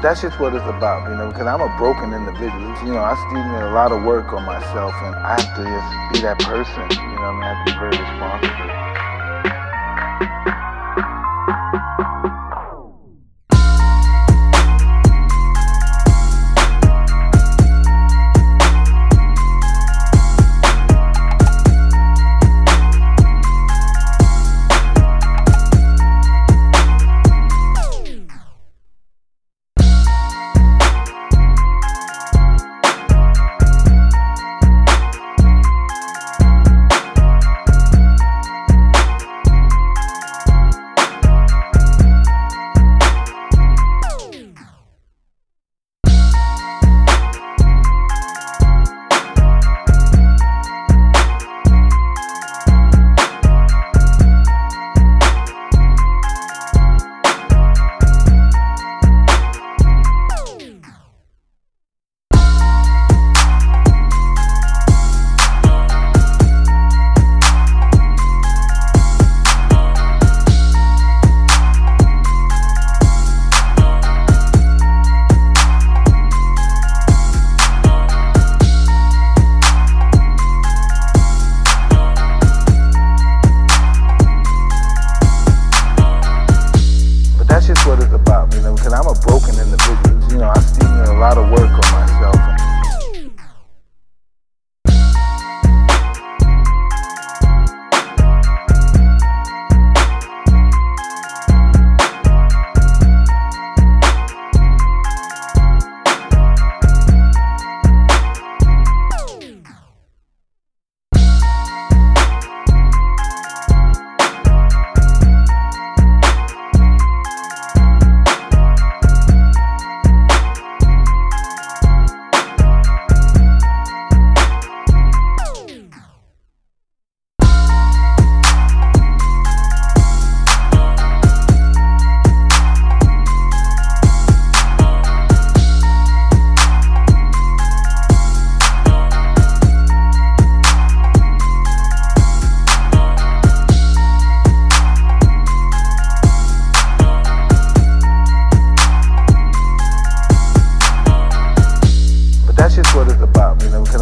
But that's just what it's about, you know, because I'm a broken individual. You know, I still need a lot of work on myself, and I have to just be that person, you know, I, mean, I have to be very responsible. Because I'm a broken individual.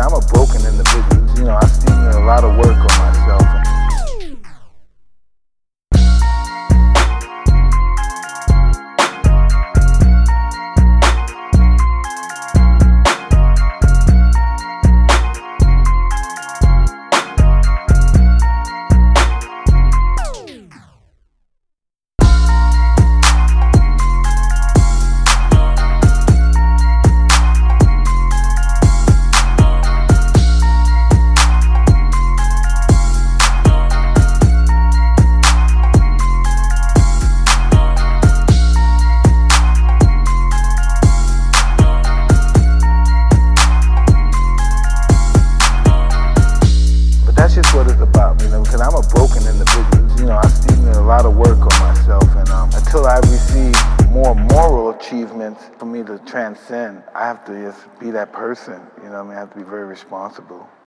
I'm a broken what it's about, you know, because I'm a broken individual. You know, I still need a lot of work on myself, and um, until I receive more moral achievements for me to transcend, I have to just be that person. You know, I mean, I have to be very responsible.